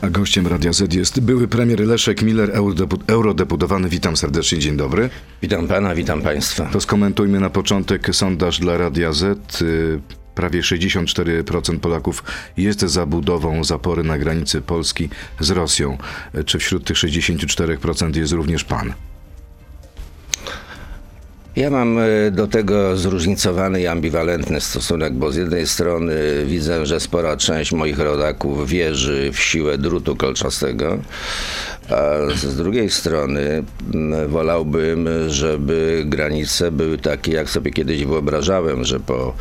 A gościem Radia Z jest były premier Leszek Miller, eurodeputowany. Witam serdecznie, dzień dobry. Witam pana, witam państwa. To skomentujmy na początek sondaż dla Radia Z. Y, prawie 64% Polaków jest za budową zapory na granicy Polski z Rosją. Czy wśród tych 64% jest również pan? Ja mam e, do tego zróżnicowany i ambiwalentny stosunek, bo z jednej strony widzę, że spora część moich rodaków wierzy w siłę drutu kolczastego, a z drugiej strony wolałbym, żeby granice były takie, jak sobie kiedyś wyobrażałem, że po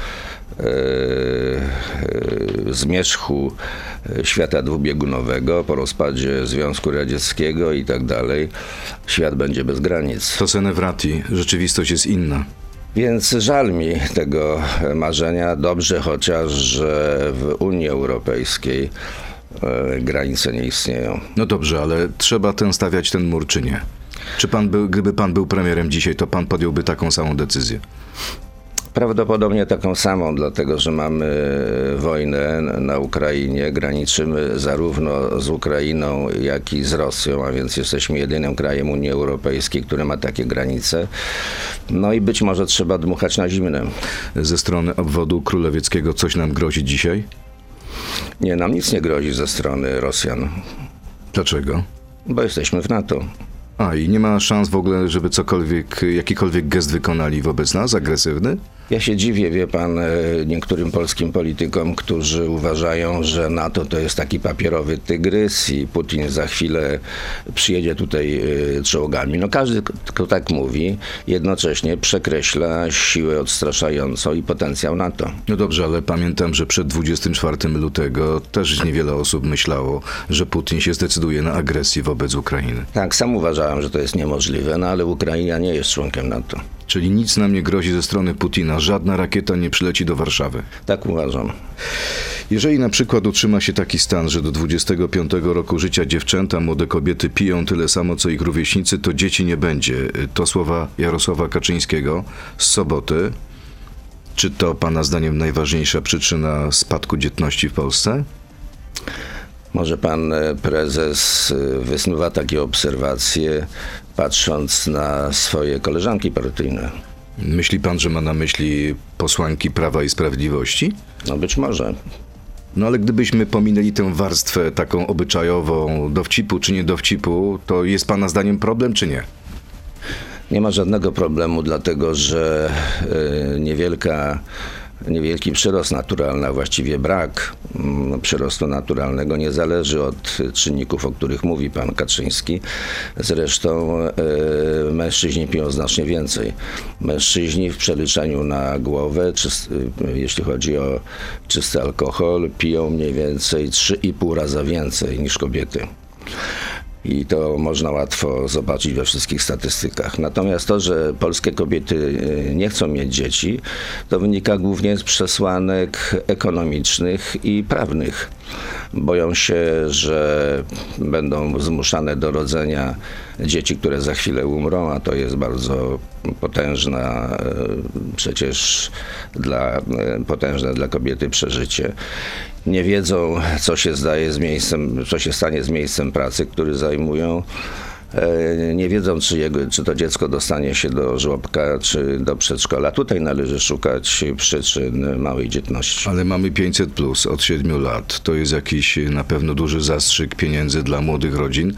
zmierzchu świata dwubiegunowego, po rozpadzie Związku Radzieckiego i tak dalej, świat będzie bez granic. To Senewrati, rzeczywistość jest inna. Więc żal mi tego marzenia. Dobrze chociaż, że w Unii Europejskiej e, granice nie istnieją. No dobrze, ale trzeba ten stawiać ten mur, czy nie? Czy pan był, gdyby pan był premierem dzisiaj, to pan podjąłby taką samą decyzję? Prawdopodobnie taką samą, dlatego że mamy wojnę na Ukrainie, graniczymy zarówno z Ukrainą, jak i z Rosją, a więc jesteśmy jedynym krajem Unii Europejskiej, który ma takie granice. No i być może trzeba dmuchać na zimne. Ze strony obwodu królewieckiego coś nam grozi dzisiaj? Nie, nam nic nie grozi ze strony Rosjan. Dlaczego? Bo jesteśmy w NATO. A i nie ma szans w ogóle, żeby cokolwiek, jakikolwiek gest wykonali wobec nas, agresywny? Ja się dziwię, wie pan, e, niektórym polskim politykom, którzy uważają, że NATO to jest taki papierowy tygrys i Putin za chwilę przyjedzie tutaj e, czołgami. No każdy, kto tak mówi, jednocześnie przekreśla siłę odstraszającą i potencjał NATO. No dobrze, ale pamiętam, że przed 24 lutego też niewiele osób myślało, że Putin się zdecyduje na agresję wobec Ukrainy. Tak, sam uważałem, że to jest niemożliwe, no ale Ukraina nie jest członkiem NATO. Czyli nic nam nie grozi ze strony Putina, żadna rakieta nie przyleci do Warszawy. Tak uważam. Jeżeli na przykład utrzyma się taki stan, że do 25 roku życia dziewczęta, młode kobiety piją tyle samo co ich rówieśnicy, to dzieci nie będzie. To słowa Jarosława Kaczyńskiego z soboty. Czy to Pana zdaniem najważniejsza przyczyna spadku dzietności w Polsce? Może pan e, prezes e, wysnuwa takie obserwacje, patrząc na swoje koleżanki partyjne. Myśli pan, że ma na myśli posłanki Prawa i Sprawiedliwości? No być może. No ale gdybyśmy pominęli tę warstwę taką obyczajową dowcipu czy nie dowcipu, to jest pana zdaniem problem czy nie? Nie ma żadnego problemu, dlatego że e, niewielka niewielki przyrost naturalny, a właściwie brak mm, przyrostu naturalnego nie zależy od czynników, o których mówi pan Kaczyński. Zresztą e, mężczyźni piją znacznie więcej. Mężczyźni w przeliczeniu na głowę, e, jeśli chodzi o czysty alkohol, piją mniej więcej 3,5 razy więcej niż kobiety i to można łatwo zobaczyć we wszystkich statystykach. Natomiast to, że polskie kobiety y, nie chcą mieć dzieci, to wynika głównie z przesłanek ekonomicznych i prawnych. Boją się, że będą zmuszane do rodzenia dzieci, które za chwilę umrą, a to jest bardzo potężna y, przecież dla, y, potężne dla kobiety przeżycie nie wiedzą, co się zdaje z miejscem, co się stanie z miejscem pracy, który zajmują. E, nie wiedzą, czy, jego, czy to dziecko dostanie się do żłobka, czy do przedszkola. Tutaj należy szukać przyczyn małej dzietności. Ale mamy 500 plus od 7 lat. To jest jakiś na pewno duży zastrzyk pieniędzy dla młodych rodzin.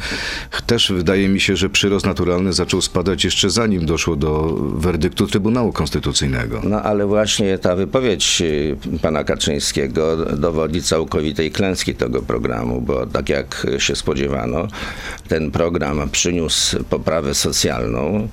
Też wydaje mi się, że przyrost naturalny zaczął spadać jeszcze zanim doszło do werdyktu Trybunału Konstytucyjnego. No ale właśnie ta wypowiedź y, pana Kaczyńskiego dowodzi całkowitej klęski tego programu, bo tak jak się spodziewano, ten program przy przyniósł poprawę socjalną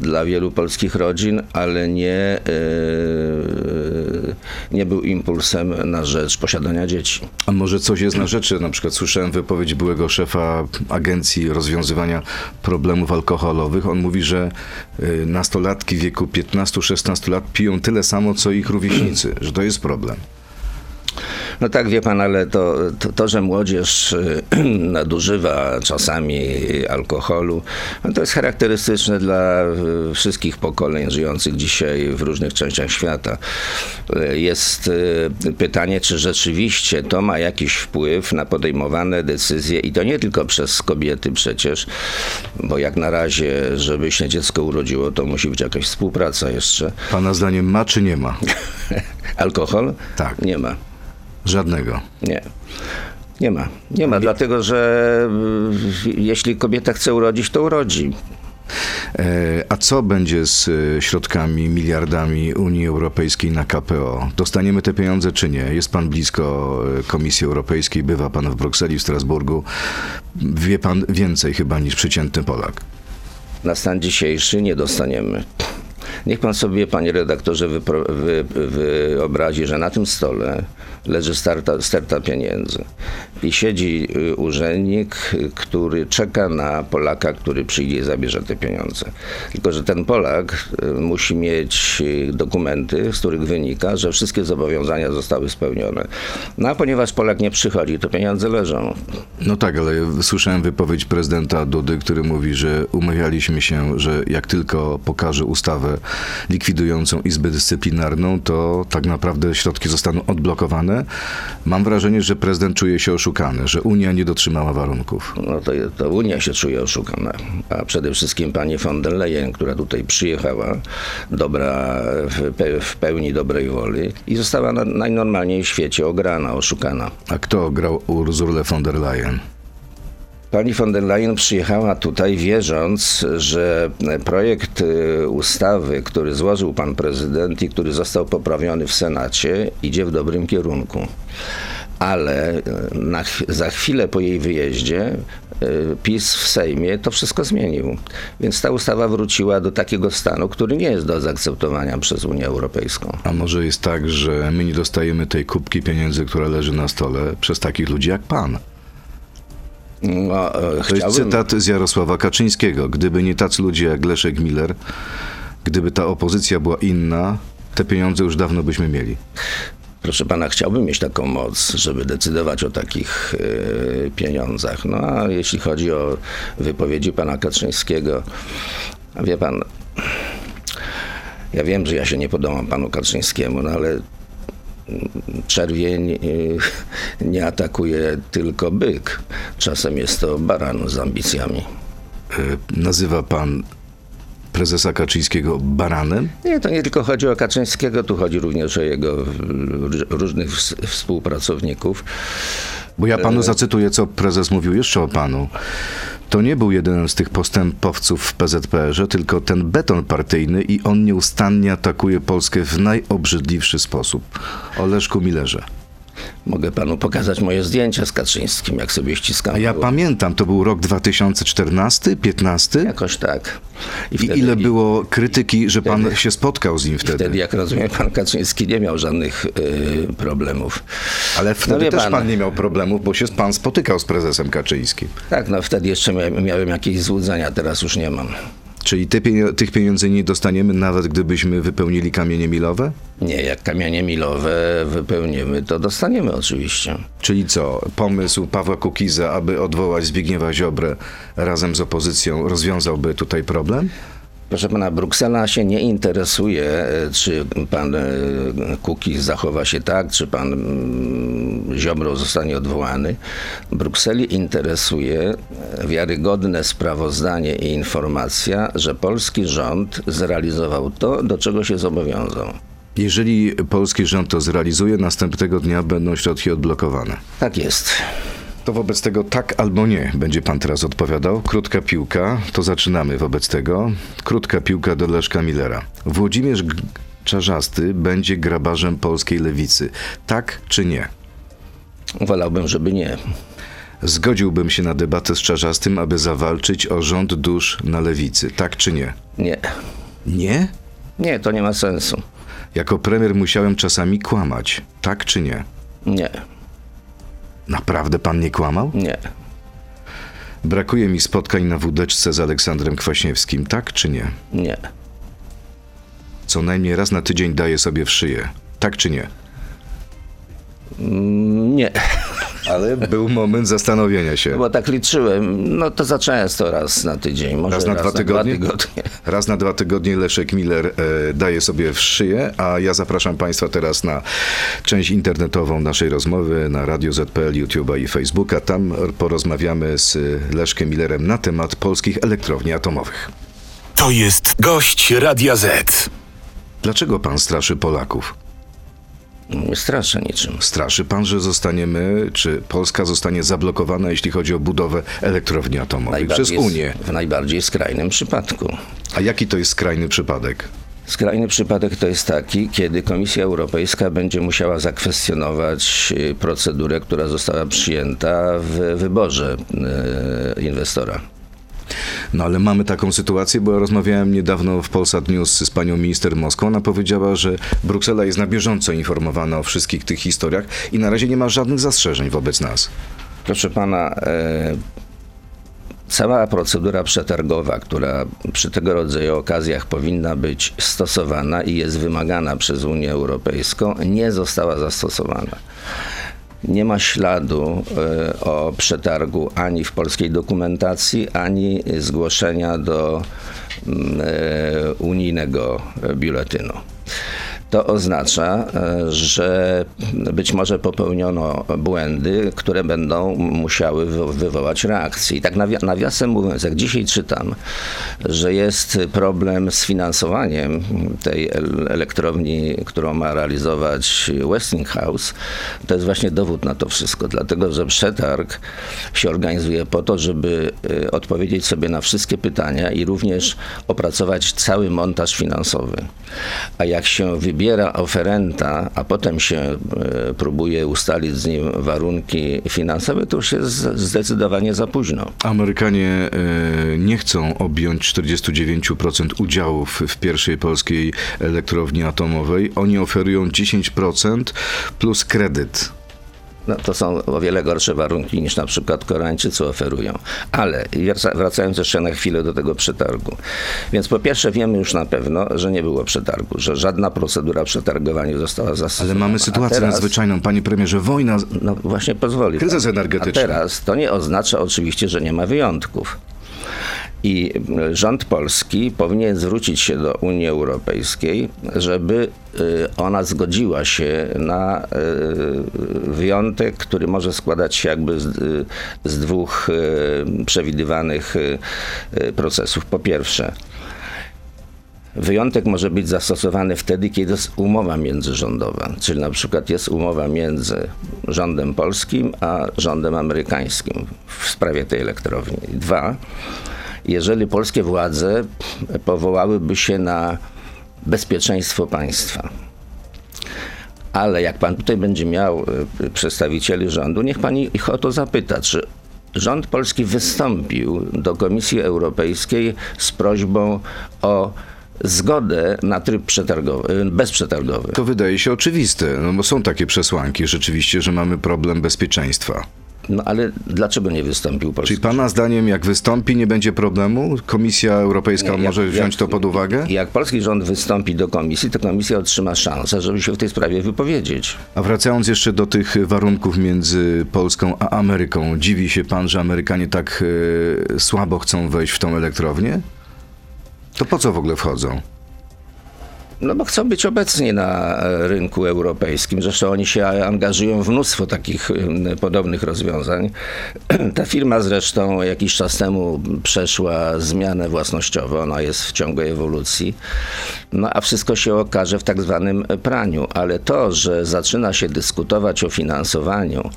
dla wielu polskich rodzin, ale nie, yy, nie był impulsem na rzecz posiadania dzieci. A może coś jest na rzeczy? Na przykład słyszałem wypowiedź byłego szefa Agencji Rozwiązywania Problemów Alkoholowych. On mówi, że yy, nastolatki w wieku 15-16 lat piją tyle samo, co ich rówieśnicy, że to jest problem. No tak, wie pan, ale to, to, to że młodzież y, nadużywa czasami alkoholu, no to jest charakterystyczne dla y, wszystkich pokoleń żyjących dzisiaj w różnych częściach świata. Y, Jest pytanie, czy rzeczywiście to ma jakiś wpływ na podejmowane decyzje i to nie tylko przez kobiety przecież, bo jak na razie, żeby się dziecko urodziło, to musi być jakaś współpraca jeszcze. Pana zdaniem ma czy nie ma? Alkohol? Tak. Nie ma. Żadnego. Nie. Nie ma. Nie ma, dlatego że y, jeśli kobieta chce urodzić, to urodzi. E, A co będzie z e, środkami, miliardami Unii Europejskiej na KPO? Dostaniemy te pieniądze czy nie? Jest pan blisko e, Komisji Europejskiej, bywa pan w Brukseli, w Strasburgu. Wie pan więcej chyba niż przeciętny Polak. Na stan dzisiejszy nie dostaniemy. Niech pan sobie, panie redaktorze, wy, wyobrazi, że na tym stole leży starta, sterta pieniędzy i siedzi y, urzędnik, który czeka na Polaka, który przyjdzie i zabierze te pieniądze. Tylko, że ten Polak y, musi mieć y, dokumenty, z których wynika, że wszystkie zobowiązania zostały spełnione. No a ponieważ Polak nie przychodzi, to pieniądze leżą. No tak, ale słyszałem wypowiedź prezydenta Dudy, który mówi, że umawialiśmy się, że jak tylko pokaże ustawę likwidującą Izbę Dyscyplinarną, to tak naprawdę środki zostaną odblokowane. Mam wrażenie, że prezydent czuje się oszukany, że Unia nie dotrzymała warunków. No to, to Unia się czuje oszukana, a przede wszystkim pani von der Leyen, która tutaj przyjechała, dobra, w, pe, w pełni dobrej woli i została na, najnormalniej w świecie ograna, oszukana. A kto grał Urzulę von der Leyen? Pani von der Leyen przyjechała tutaj wierząc, że projekt y, ustawy, który złożył pan prezydent i który został poprawiony w Senacie, idzie w dobrym kierunku. Ale y, na, za chwilę po jej wyjeździe y, PiS w Sejmie to wszystko zmienił. Więc ta ustawa wróciła do takiego stanu, który nie jest do zaakceptowania przez Unię Europejską. A może jest tak, że my nie dostajemy tej kubki pieniędzy, która leży na stole przez takich ludzi jak pan? No, e, To jest cytat z Jarosława Kaczyńskiego. Gdyby nie tacy ludzie jak Leszek Miller, gdyby ta opozycja była inna, te pieniądze już dawno byśmy mieli. Proszę pana, chciałbym mieć taką moc, żeby decydować o takich e, pieniądzach. No a jeśli chodzi o wypowiedzi pana Kaczyńskiego, a wie pan, ja wiem, że ja się nie podobam panu Kaczyńskiemu, no ale czerwień e, nie atakuje tylko byk. Czasem jest to baran z ambicjami. E, Nazywa pan prezesa Kaczyńskiego baranem? Nie, to nie tylko chodzi o Kaczyńskiego, tu chodzi również o jego różnych ws- współpracowników. Bo ja panu zacytuję, co prezes mówił jeszcze o panu. To nie był jeden z tych postępowców w PZPR-ze, tylko ten beton partyjny i on nieustannie atakuje Polskę w najobrzydliwszy sposób. O Leszku Millerze. Mogę panu pokazać moje zdjęcia z Kaczyńskim, jak sobie ściskam. A ja było. pamiętam, to był rok 2014, 15 Jakoś tak. i ile było krytyki, że pan wtedy- się spotkał z nim wtedy. Wtedy, jak rozumiem, pan Kaczyński nie miał żadnych y, problemów. Ale wtedy wie też pan- pan nie miał problemów, bo się pan spotykał z prezesem Kaczyńskim. Tak, no wtedy jeszcze miałem, miałem jakieś złudzenia, teraz już nie mam. Czyli tych pieniędzy nie dostaniemy, nawet gdybyśmy wypełnili kamienie milowe? Nie, jak kamienie milowe wypełnimy, to dostaniemy oczywiście. Czyli co, pomysł Pawła Kukiza, aby odwołać Zbigniewa Ziobrę razem z opozycją, rozwiązałby tutaj problem? Proszę pana, Bruksela się nie interesuje, e, czy pan e, Kukiz zachowa się tak, czy pan mm, Ziobro zostanie odwołany. Brukseli interesuje e, wiarygodne sprawozdanie i informacja, że polski rząd zrealizował to, do czego się zobowiązał. Jeżeli polski rząd to zrealizuje, następnego dnia będą środki odblokowane. Tak jest. To wobec tego tak albo nie będzie pan teraz odpowiadał. Krótka piłka, to zaczynamy wobec tego. Krótka piłka do Leszka Millera. Włodzimierz G- Czarzasty będzie grabarzem polskiej lewicy. Tak czy nie? Wolałbym, żeby nie. Zgodziłbym się na debatę z Czarzastym, aby zawalczyć o rząd dusz na lewicy. Tak czy nie? Nie. Nie? Nie, to nie ma sensu. Jako premier musiałem czasami kłamać. Tak czy nie? Nie, Naprawdę pan nie kłamał? nie, Brakuje mi spotkań na wódeczce z Aleksandrem Kwaśniewskim. Tak czy nie? nie, Co najmniej raz na tydzień daje sobie w szyję. Tak czy nie? Nie, Ale był moment zastanowienia się. bo tak liczyłem. No to za często raz na tydzień, może Raz na dwa tygodnie? tygodnie. Raz na dwa tygodnie Leszek Miller e, daje sobie w szyję, a ja zapraszam Państwa teraz na część internetową naszej rozmowy na Radio ZPL, YouTube'a i Facebooka. Tam porozmawiamy z Leszkiem Millerem na temat polskich elektrowni atomowych. To jest gość Radia Z. Dlaczego pan straszy Polaków? Nie straszę niczym. Straszy pan, że zostaniemy, czy Polska zostanie zablokowana, jeśli chodzi o budowę elektrowni atomowych przez Unię? W najbardziej skrajnym przypadku. A jaki to jest skrajny przypadek? Skrajny przypadek to jest taki, kiedy Komisja Europejska będzie musiała zakwestionować y, procedurę, która została przyjęta w wyborze y, inwestora. No ale mamy taką sytuację, bo rozmawiałem niedawno w Polsat News z panią minister Moskwą. Ona powiedziała, że Bruksela jest na bieżąco informowana o wszystkich tych historiach i na razie nie ma żadnych zastrzeżeń wobec nas. Proszę pana, e, cała procedura przetargowa, która przy tego rodzaju okazjach powinna być stosowana i jest wymagana przez Unię Europejską, nie została zastosowana. Nie ma śladu e, o przetargu ani w polskiej dokumentacji, ani zgłoszenia do mm, e, unijnego biuletynu. To oznacza, e, że być może popełniono błędy, które będą musiały wy- wywołać reakcję. I tak nawi- nawiasem mówiąc, jak dzisiaj czytam, że jest problem z finansowaniem tej el- elektrowni, którą ma realizować Westinghouse, to jest właśnie dowód na to wszystko. Dlatego, że przetarg się organizuje po to, żeby y, odpowiedzieć sobie na wszystkie pytania i również opracować cały montaż finansowy. A jak się wybiera oferenta, a potem się e, próbuje ustalić z nim warunki finansowe, to już jest zdecydowanie za późno. Amerykanie e, nie chcą objąć 49% udziałów w pierwszej polskiej elektrowni atomowej. Oni oferują 10% plus kredyt. No, to są o wiele gorsze warunki niż na przykład Koreańczycy oferują. Ale wraca- wracając jeszcze na chwilę do tego przetargu. Więc po pierwsze wiemy już na pewno, że nie było przetargu, że żadna procedura przetargowa nie została zastosowana. Ale mamy sytuację teraz- nadzwyczajną, panie premierze, wojna. No właśnie pozwoli. Kryzys energetyczny. A teraz to nie oznacza oczywiście, że nie ma wyjątków. I rząd polski powinien zwrócić się do Unii Europejskiej, żeby y, ona zgodziła się na y, wyjątek, który może składać się jakby z, y, z dwóch przewidywanych procesów. Po pierwsze, Wyjątek może być zastosowany wtedy, kiedy jest umowa międzyrządowa, czyli na przykład jest umowa między rządem polskim a rządem amerykańskim w sprawie tej elektrowni. Dwa, jeżeli polskie władze powołałyby się na bezpieczeństwo państwa. Ale jak pan tutaj będzie miał y, przedstawicieli rządu, niech pani ich o to zapyta, czy rząd polski wystąpił do Komisji Europejskiej z prośbą o zgodę na tryb przetargowy, y, bezprzetargowy. To wydaje się oczywiste, no bo są takie przesłanki rzeczywiście, że mamy problem bezpieczeństwa. No ale dlaczego nie wystąpił polski Czyli pana zdaniem, jak wystąpi, nie będzie problemu? Komisja Europejska Nie, jak- może wziąć jak- to pod uwagę? Jak polski rząd wystąpi do komisji, to komisja otrzyma szansę, żeby się w tej sprawie wypowiedzieć. A wracając jeszcze do tych warunków między Polską a Ameryką, dziwi się pan, że Amerykanie tak e, słabo chcą wejść w tą elektrownię? To po co w ogóle wchodzą? No bo chcą być obecni na e, rynku europejskim. Zresztą oni się angażują w mnóstwo takich podobnych rozwiązań. Ta firma zresztą jakiś czas temu przeszła zmianę własnościową. Ona jest w ciągu ewolucji. No a wszystko się okaże w tak zwanym praniu. Ale to, że zaczyna się dyskutować o finansowaniu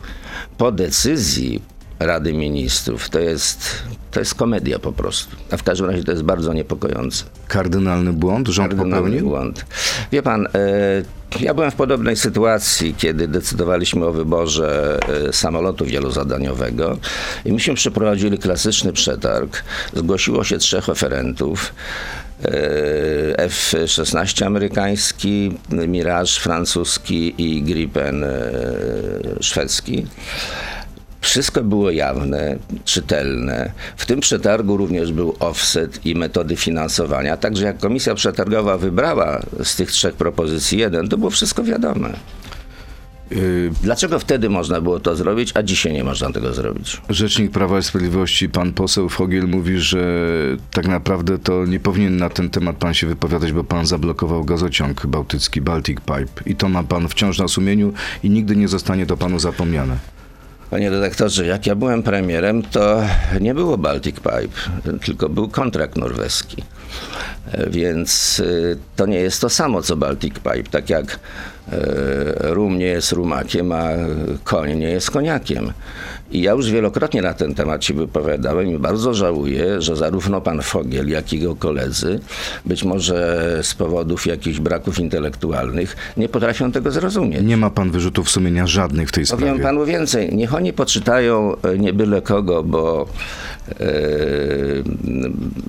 po decyzji Rady Ministrów, to jest, to jest komedia po prostu. A w każdym razie to jest bardzo niepokojące. Kardynalny błąd rząd Kardynalny popełnił? błąd. Wie pan, e, ja byłem w podobnej sytuacji, kiedy decydowaliśmy o wyborze e, samolotu wielozadaniowego i myśmy przeprowadzili klasyczny przetarg. Zgłosiło się trzech oferentów. E, F-16 amerykański, Mirage francuski i Gripen szwedzki. Wszystko było jawne, czytelne. W tym przetargu również był offset i metody finansowania. Także jak komisja przetargowa wybrała z tych trzech propozycji jeden, to było wszystko wiadome. Yy, Dlaczego wtedy można było to zrobić, a dzisiaj nie można tego zrobić? Rzecznik Prawa i Sprawiedliwości, pan poseł Fogiel mówi, że tak naprawdę to nie powinien na ten temat pan się wypowiadać, bo pan zablokował gazociąg bałtycki Baltic Pipe i to ma pan wciąż na sumieniu i nigdy nie zostanie to panu zapomniane. Panie redaktorze, jak ja byłem premierem, to nie było Baltic Pipe, tylko był kontrakt norweski. E, Więc y, to nie jest to samo co Baltic Pipe. Tak jak e, rum nie jest rumakiem, a koń nie jest koniakiem. I ja już wielokrotnie na ten temat się wypowiadałem i bardzo żałuję, że zarówno pan Fogiel, jak i jego koledzy, być może z powodów jakichś braków intelektualnych, nie potrafią tego zrozumieć. Nie ma pan wyrzutów sumienia żadnych w tej Powiem sprawie. panu więcej. Niech oni poczytają e, nie byle kogo, bo e,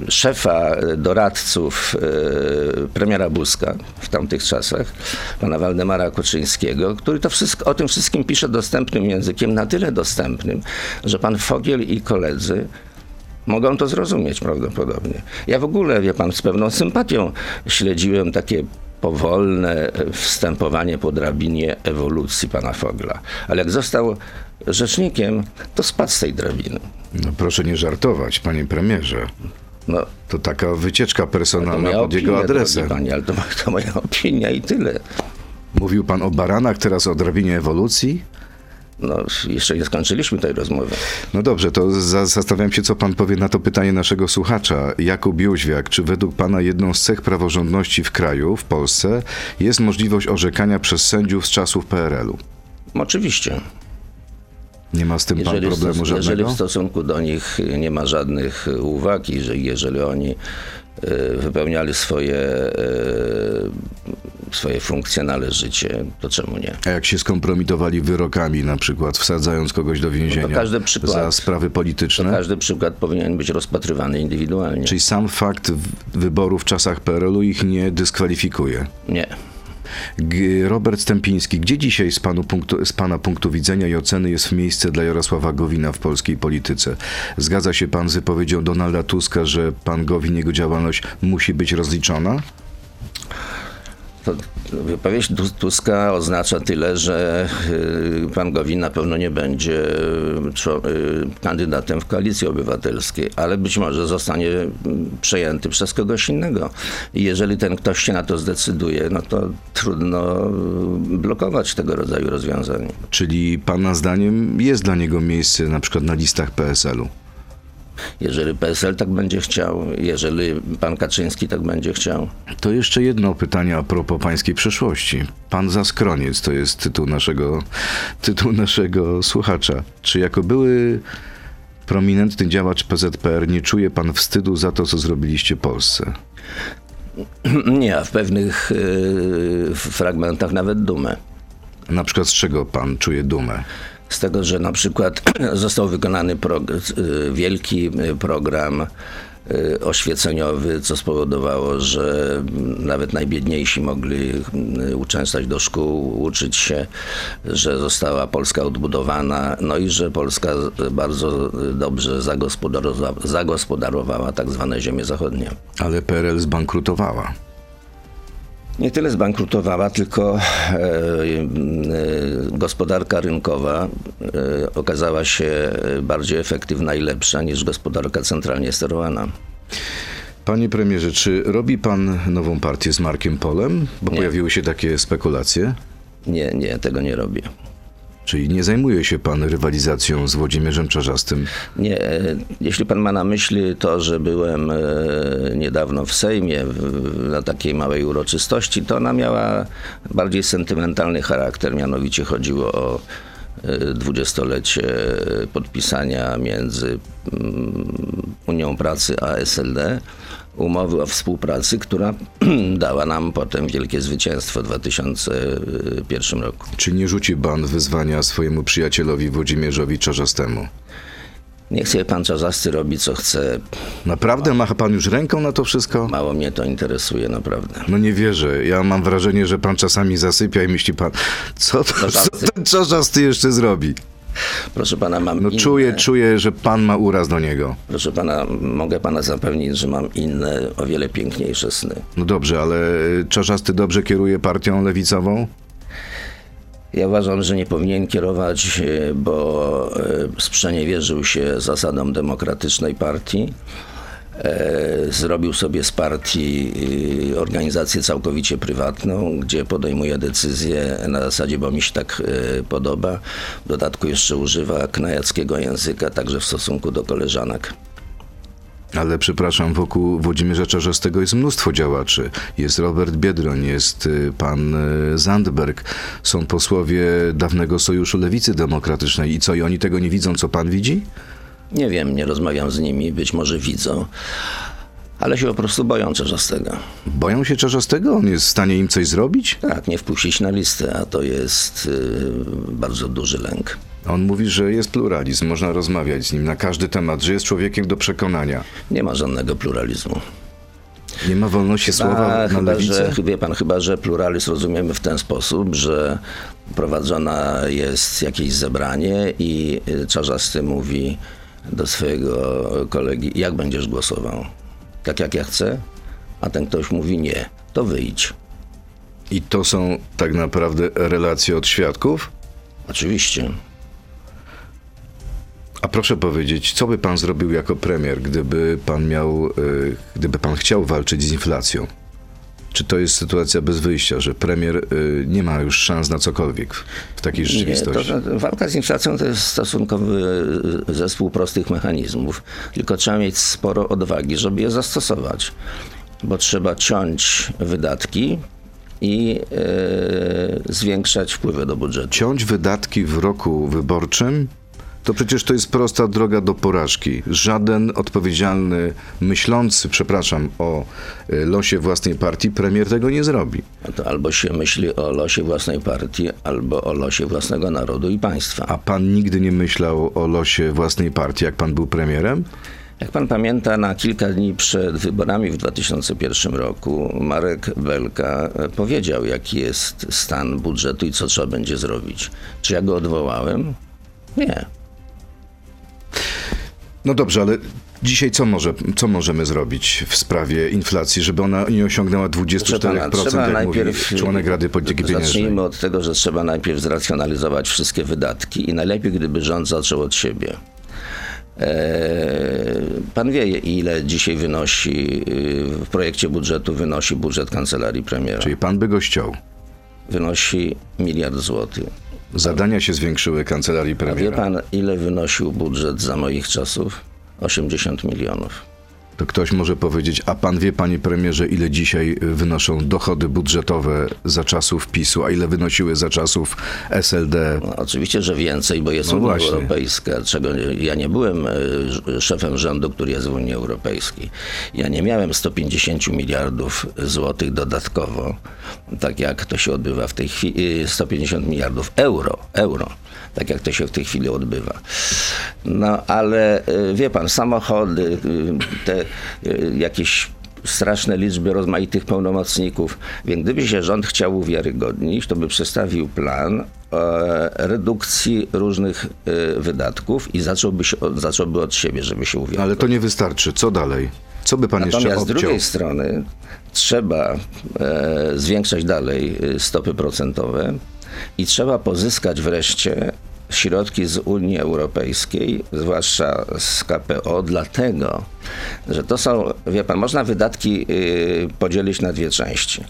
szefa doradców e, premiera Buzka w tamtych czasach, pana Waldemara Koczyńskiego, który to wszystko, o tym wszystkim pisze dostępnym językiem, na tyle dostępnym, że pan Fogiel i koledzy mogą to zrozumieć prawdopodobnie. Ja w ogóle, wie pan, z pewną sympatią śledziłem takie powolne wstępowanie po drabinie ewolucji pana Fogla. Ale jak został rzecznikiem, to spadł z tej drabiny. No, proszę nie żartować, panie premierze. No, To taka wycieczka personalna pod jego adresem. Panie, ale to, to moja opinia i tyle. Mówił pan o baranach, teraz o drabinie ewolucji? No, jeszcze nie skończyliśmy tej rozmowy. No dobrze, to za, zastanawiam się, co pan powie na to pytanie naszego słuchacza. Jakub Jóźwiak, czy według pana jedną z cech praworządności w kraju, w Polsce, jest możliwość orzekania przez sędziów z czasów PRL-u? Oczywiście. Nie ma z tym pan Jeżeli, w problemu stos- jeżeli żadnego? w stosunku do nich nie ma żadnych uwag i że jeżeli oni wypełniali swoje, e, swoje funkcje należycie, to czemu nie? A jak się skompromitowali wyrokami, na przykład wsadzając kogoś do więzienia każdy przykład. za sprawy polityczne? każdy przykład powinien być rozpatrywany indywidualnie. Czyli sam fakt wyboru w czasach PRL-u ich nie dyskwalifikuje. Nie. Robert Stępiński, gdzie dzisiaj z, panu punktu, z pana punktu widzenia i oceny jest miejsce dla Jarosława Gowina w polskiej polityce? Zgadza się pan z wypowiedzią Donalda Tuska, że pan Gowin, jego działalność musi być rozliczona? Wypowiedź Tu- Tuska oznacza tyle, że y, pan Gowin na pewno nie będzie czo- y, kandydatem w koalicji obywatelskiej, ale być może zostanie mm, przejęty przez kogoś innego. I jeżeli ten ktoś się na to zdecyduje, no to trudno y, blokować tego rodzaju rozwiązań. Czyli pana zdaniem jest dla niego miejsce na przykład na listach PSL-u? Jeżeli PSL tak będzie chciał, jeżeli pan Kaczyński tak będzie chciał. To jeszcze jedno pytanie a propos pańskiej przeszłości. Pan Zaskroniec to jest tytuł naszego, tytuł naszego słuchacza. Czy jako były prominentny działacz PZPR nie czuje pan wstydu za to, co zrobiliście Polsce? Nie, a w pewnych y, fragmentach nawet dumę. Na przykład z czego pan czuje dumę? Z tego, że na przykład został wykonany y, wielki y, program y, oświeceniowy, co spowodowało, że nawet najbiedniejsi mogli uczęszczać do szkół, uczyć się, że została Polska odbudowana, no i że Polska bardzo dobrze zagospodarowała, zagospodarowała tak zwane ziemie zachodnie. Ale PRL zbankrutowała. Nie tyle zbankrutowała, tylko e, e, gospodarka rynkowa e, okazała się bardziej efektywna i lepsza niż gospodarka centralnie sterowana. Panie premierze, czy robi pan nową partię z Markiem Polem? Bo Nie. pojawiły się takie spekulacje. Nie, nie, tego nie robię. Czyli nie zajmuje się pan rywalizacją z Włodzimierzem Czarzastym? Nie, e, jeśli pan ma na myśli to, że byłem e, niedawno w Sejmie na takiej małej uroczystości, to ona miała bardziej sentymentalny charakter. Mianowicie chodziło o e, dwudziestolecie podpisania między mm, Unią Pracy a SLD umowy o współpracy, która dała nam potem wielkie zwycięstwo w 2001 roku. Czy nie rzuci pan wyzwania swojemu przyjacielowi Włodzimierzowi Czarzastemu? Niech sobie pan Czarzasty robi co chce. Naprawdę macha pan już ręką na to wszystko? Mało mnie to interesuje, naprawdę. No nie wierzę. Ja mam wrażenie, że pan czasami zasypia i myśli pan, co, to, co ten Czarzasty jeszcze zrobi? Proszę pana, mam No inne, czuję, czuję, że pan ma uraz do niego. Proszę pana, mogę pana zapewnić, że mam inne, o wiele piękniejsze sny. No dobrze, ale Czarzasty dobrze kieruje partią lewicową? Ja uważam, że nie powinien kierować, e, bo e, sprzeniewierzył się zasadom demokratycznej partii. E, Zrobił sobie z partii e, organizację całkowicie prywatną, gdzie podejmuje decyzje na zasadzie, bo mi się tak e, podoba. W dodatku jeszcze używa knajackiego języka, także w stosunku do koleżanek. Ale przepraszam, wokół Włodzimierza Czarzastego jest mnóstwo działaczy. Jest Robert Biedroń, jest y, pan y, Zandberg, są posłowie dawnego Sojuszu Lewicy Demokratycznej. I co, i oni tego nie widzą, co pan widzi? Nie wiem, nie rozmawiam z nimi, być może widzą, ale się po prostu boją Czarzastego. Boją się Czarzastego? On jest w stanie im coś zrobić? Tak, nie wpuścić na listę, a to jest y, bardzo duży lęk. On mówi, że jest pluralizm, można rozmawiać z nim na każdy temat, że jest człowiekiem do przekonania. Nie ma żadnego pluralizmu. Nie ma wolności słowa A, na chyba, lewicę? że, wie pan, chyba, że pluralizm rozumiemy w ten sposób, że prowadzona jest jakieś zebranie i y, Czarzasty mówi do swojego kolegi, jak będziesz głosował? Tak jak ja chcę? A ten ktoś mówi nie, to wyjdź. I to są tak naprawdę relacje od świadków? Oczywiście. A proszę powiedzieć, co by pan zrobił jako premier, gdyby pan miał, y, gdyby pan chciał walczyć z inflacją? Czy to jest sytuacja bez wyjścia, że premier y, nie ma już szans na cokolwiek w takiej Nie, to, rzeczywistości? walka z inflacją to jest stosunkowy y, zespół prostych mechanizmów, tylko trzeba mieć sporo odwagi, żeby je zastosować, bo trzeba ciąć wydatki i y, zwiększać wpływy do budżetu. Ciąć wydatki w roku wyborczym? To przecież to jest prosta droga do porażki. Żaden odpowiedzialny, myślący, przepraszam, o y, losie własnej partii premier tego nie zrobi. To albo się myśli o losie własnej partii, albo o losie własnego narodu i państwa. A pan nigdy nie myślał o losie własnej partii, jak pan był premierem? Jak pan pamięta, na kilka dni przed wyborami w 2001 roku Marek Belka e, powiedział, jaki jest stan budżetu i co trzeba będzie zrobić. Czy ja go odwołałem? Nie. No dobrze, ale dzisiaj co, może, co możemy zrobić w sprawie inflacji, żeby ona nie osiągnęła 24%, Proszę pana, trzeba jak najpierw mówi członek Rady Polityki Pieniężnej? Zacznijmy od tego, że trzeba najpierw zracjonalizować wszystkie wydatki i najlepiej, gdyby rząd zaczął od siebie. Eee, Pan wie, ile dzisiaj wynosi y, w projekcie budżetu wynosi budżet kancelarii premiera. Czyli pan by go ściął. Wynosi miliard złotych. Zadania się zwiększyły kancelarii A wie premiera. pan, ile wynosił budżet za moich czasów? 80 milionów. To ktoś może powiedzieć, a pan wie, panie premierze, ile dzisiaj y, wynoszą dochody budżetowe za czasów PiSu, a ile wynosiły za czasów SLD? No, oczywiście, że więcej, bo jest No Unia właśnie. Europejska, czego ja nie byłem ż- szefem rządu, który jest w Unii Europejskiej. Ja nie miałem 150 miliardów złotych dodatkowo, tak jak to się odbywa w tej chwili, e, 150 miliardów euro, euro, tak jak to się w tej chwili odbywa. No, ale e, wie pan, samochody, e, te e, jakieś straszne liczby rozmaitych pełnomocników. Więc gdyby się rząd chciał uwiarygodnić, to by przedstawił plan e, redukcji różnych wydatków i zacząłby, się, od- zacząłby od siebie, żeby się uwiarygodnić. Ale to nie wystarczy. Co dalej? Co by pan jeszcze Natomiast z obciął? drugiej strony trzeba e, zwiększać dalej stopy procentowe i trzeba pozyskać wreszcie środki z Unii Europejskiej, zwłaszcza z KPO, dlatego, że to są, wie pan, można wydatki y, podzielić na dwie części.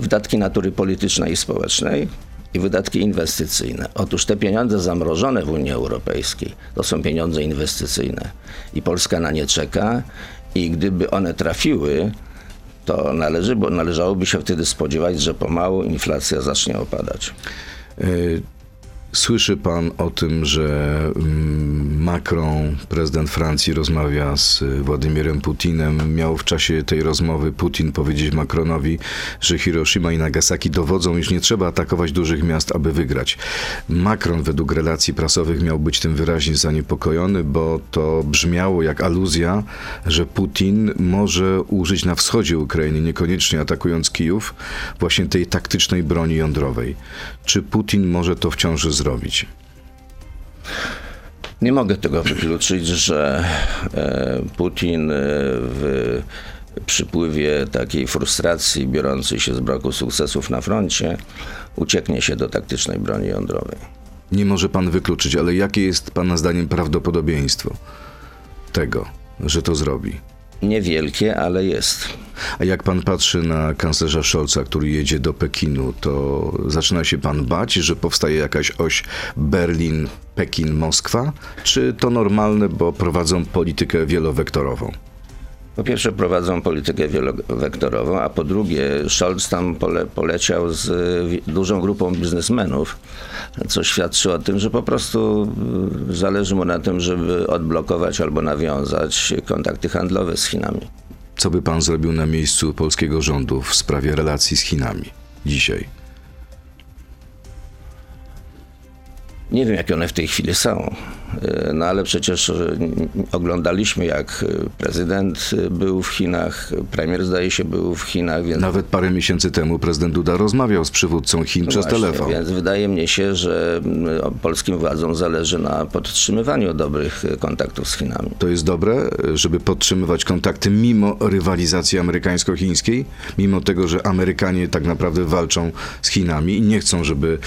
Wydatki natury politycznej i społecznej i wydatki inwestycyjne. Otóż te pieniądze zamrożone w Unii Europejskiej to są pieniądze inwestycyjne i Polska na nie czeka i gdyby one trafiły, to należy, bo należałoby się wtedy spodziewać, że pomału inflacja zacznie opadać. Słyszy pan o tym, że mm, Macron, prezydent Francji, rozmawia z y, Władimirem Putinem. Miał w czasie tej rozmowy Putin powiedzieć Macronowi, że Hiroshima i Nagasaki dowodzą, iż nie trzeba atakować dużych miast, aby wygrać. Macron według relacji prasowych miał być tym wyraźnie zaniepokojony, bo to brzmiało jak aluzja, że Putin może użyć na wschodzie Ukrainy, niekoniecznie atakując Kijów, właśnie tej taktycznej broni jądrowej. Czy Putin może to wciąż zrobić? Nie mogę tego wykluczyć, że e, Putin e, w przypływie takiej frustracji biorącej się z braku sukcesów na froncie ucieknie się do taktycznej broni jądrowej. Nie może pan wykluczyć, ale jakie jest pana zdaniem prawdopodobieństwo tego, że to zrobi? Niewielkie, ale jest. A jak pan patrzy na kanclerza Scholza, który jedzie do Pekinu, to zaczyna się pan bać, że powstaje jakaś oś Berlin, Pekin, Moskwa? Czy to normalne, bo prowadzą politykę wielowektorową? Po pierwsze prowadzą politykę wielowektorową, a po drugie Scholz tam pole, poleciał z dużą grupą biznesmenów, co świadczy o tym, że po prostu y, zależy mu na tym, żeby odblokować albo nawiązać kontakty handlowe z Chinami. Co by pan zrobił na miejscu polskiego rządu w sprawie relacji z Chinami dzisiaj? Nie wiem, jakie one w tej chwili są. Y, No ale przecież y, oglądaliśmy, jak y, prezydent był w Chinach, premier zdaje się był w Chinach, więc Nawet parę miesięcy temu prezydent Duda rozmawiał z przywódcą Chin przez No Właśnie, telefon. Więc wydaje mnie się, że mm, polskim władzom zależy na podtrzymywaniu dobrych kontaktów z Chinami. To jest dobre, żeby podtrzymywać kontakty mimo rywalizacji amerykańsko-chińskiej, mimo tego, że Amerykanie tak naprawdę walczą z Chinami i nie chcą, żeby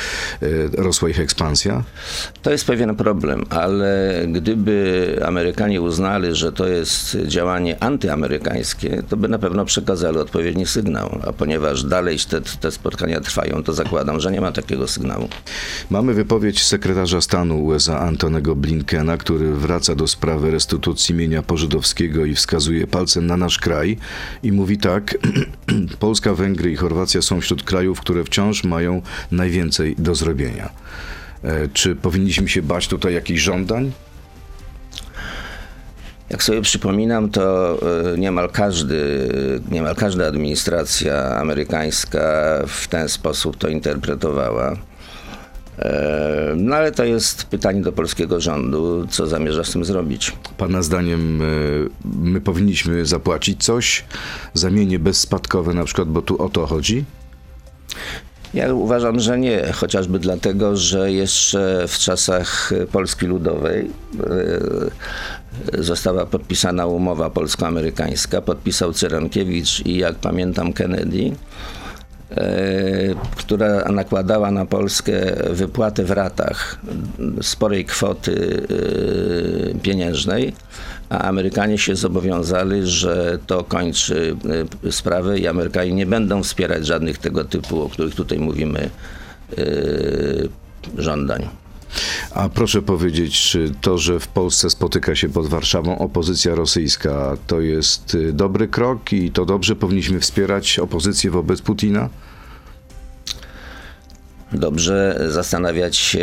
e, rosła ich ekspansja. To jest pewien problem, ale gdyby Amerykanie uznali, że to jest działanie antyamerykańskie, to by na pewno przekazali odpowiedni sygnał. A ponieważ dalej te, te spotkania trwają, to zakładam, że nie ma takiego sygnału. Mamy wypowiedź sekretarza stanu USA Antonego Blinkena, który wraca do sprawy restytucji mienia pożydowskiego i wskazuje palcem na nasz kraj i mówi tak: Polska, Węgry i Chorwacja są wśród krajów, które wciąż mają najwięcej do zrobienia. E, Czy powinniśmy się bać tutaj jakichś żądań? Jak sobie przypominam, to y, niemal każdy, niemal każda administracja amerykańska w ten sposób to interpretowała. E, No ale to jest pytanie do polskiego rządu, co zamierza z tym zrobić. Pana zdaniem e, my powinniśmy zapłacić coś za mienie bezspadkowe na przykład, bo tu o to chodzi? Ja uważam, że nie, chociażby dlatego, że jeszcze w czasach Polski Ludowej e, została podpisana umowa polsko-amerykańska, podpisał Cyrankiewicz i jak pamiętam Kennedy, e, która nakładała na Polskę wypłatę w ratach sporej kwoty e, pieniężnej, a Amerykanie się zobowiązali, że to kończy e, sprawę i Amerykanie nie będą wspierać żadnych tego typu, o których tutaj mówimy, e, żądań. A proszę powiedzieć, czy to, że w Polsce spotyka się pod Warszawą opozycja rosyjska, to jest y, dobry krok i to dobrze powinniśmy wspierać opozycję wobec Putina? Dobrze zastanawiać się,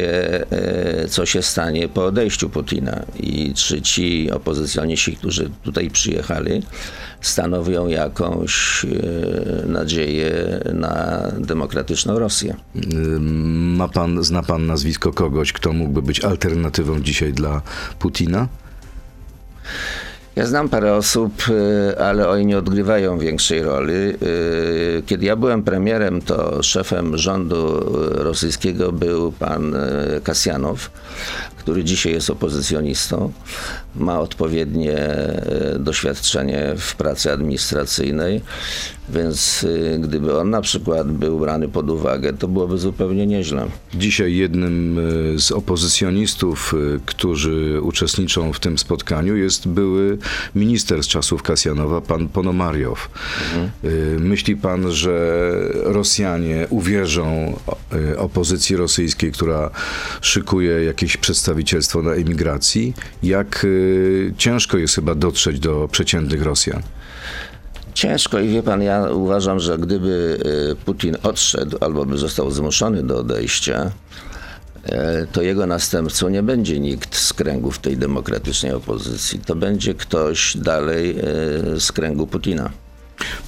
e, co się stanie po odejściu Putina i czy ci opozycjoniści, którzy tutaj przyjechali, stanowią jakąś e, nadzieję na demokratyczną Rosję. Ma pan, zna pan nazwisko kogoś, kto mógłby być alternatywą dzisiaj dla Putina? Ja znam parę osób, y, ale oni nie odgrywają większej roli. Y, Kiedy ja byłem premierem, to szefem rządu rosyjskiego był pan y, Kasjanow, który dzisiaj jest opozycjonistą. Ma odpowiednie y, doświadczenie w pracy administracyjnej, więc y, gdyby on na przykład był brany pod uwagę, to byłoby zupełnie nieźle. Dzisiaj jednym y, z opozycjonistów, którzy uczestniczą w tym spotkaniu, jest były minister z czasów Kasjanowa, pan Ponomariow. Y, Myśli pan, że Rosjanie uwierzą opozycji rosyjskiej, która szykuje jakieś przedstawicielstwo na emigracji? Jak y, ciężko jest chyba dotrzeć do przeciętnych Rosjan? Ciężko i wie pan, ja uważam, że gdyby y, Putin odszedł albo by został zmuszony do odejścia, e, to jego następcą nie będzie nikt z kręgów tej demokratycznej opozycji. To będzie ktoś dalej z kręgu Putina.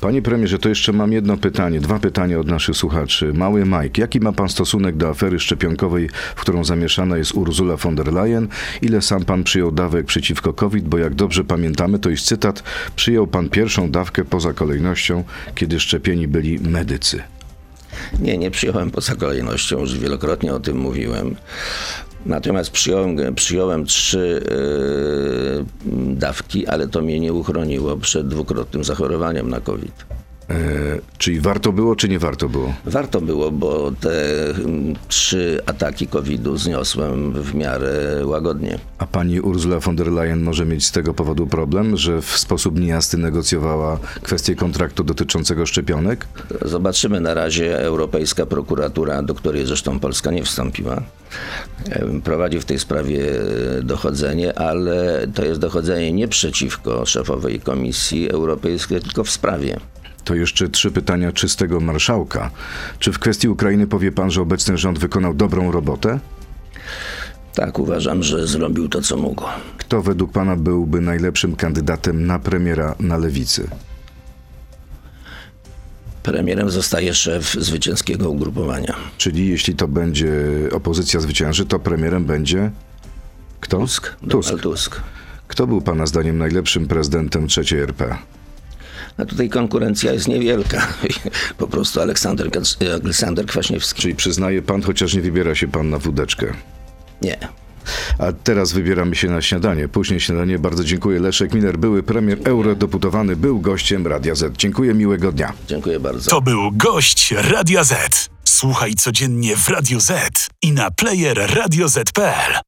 Panie premierze, to jeszcze mam jedno pytanie, dwa pytania od naszych słuchaczy. Mały Mike, jaki ma pan stosunek do afery szczepionkowej, w którą zamieszana jest Ursula von der Leyen? Ile sam pan przyjął dawek przeciwko COVID? Bo jak dobrze pamiętamy, to jest cytat, przyjął pan pierwszą dawkę poza kolejnością, kiedy szczepieni byli medycy. Nie, nie przyjąłem poza kolejnością, już wielokrotnie o tym mówiłem. Natomiast przyjąłem, przyjąłem trzy e, dawki, ale to mnie nie uchroniło przed dwukrotnym zachorowaniem na COVID. E, czyli warto było, czy nie warto było? Warto było, bo te mm, trzy ataki COVID-u zniosłem w miarę łagodnie. A pani Ursula von der Leyen może mieć z tego powodu problem, że w sposób niejasny negocjowała kwestię kontraktu dotyczącego szczepionek? Zobaczymy na razie. Europejska prokuratura, do której zresztą Polska nie wstąpiła, prowadzi w tej sprawie e, dochodzenie, ale to jest dochodzenie nie przeciwko szefowej Komisji Europejskiej, tylko w sprawie. To jeszcze trzy pytania czystego marszałka. Czy w kwestii Ukrainy powie pan, że obecny rząd wykonał dobrą robotę? Tak, uważam, że zrobił to, co mógł. Kto według pana byłby najlepszym kandydatem na premiera na lewicy? Premierem zostaje szef zwycięskiego ugrupowania. Czyli jeśli to będzie opozycja zwycięży, to premierem będzie kto? Tusk. Tusk. Tusk. Kto był pana zdaniem najlepszym prezydentem trzeciej RP? A tutaj konkurencja jest niewielka. Po prostu Aleksander, Kac- Aleksander Kwaśniewski. Czyli przyznaje pan, chociaż nie wybiera się pan na wódeczkę. Nie. A teraz wybieramy się na śniadanie. Później śniadanie. Bardzo dziękuję. Leszek Miller, były premier eurodeputowany, był gościem Radia Z. Dziękuję, miłego dnia. Dziękuję bardzo. To był gość Radia Z. Słuchaj codziennie w Radio Z i na player radioz.pl.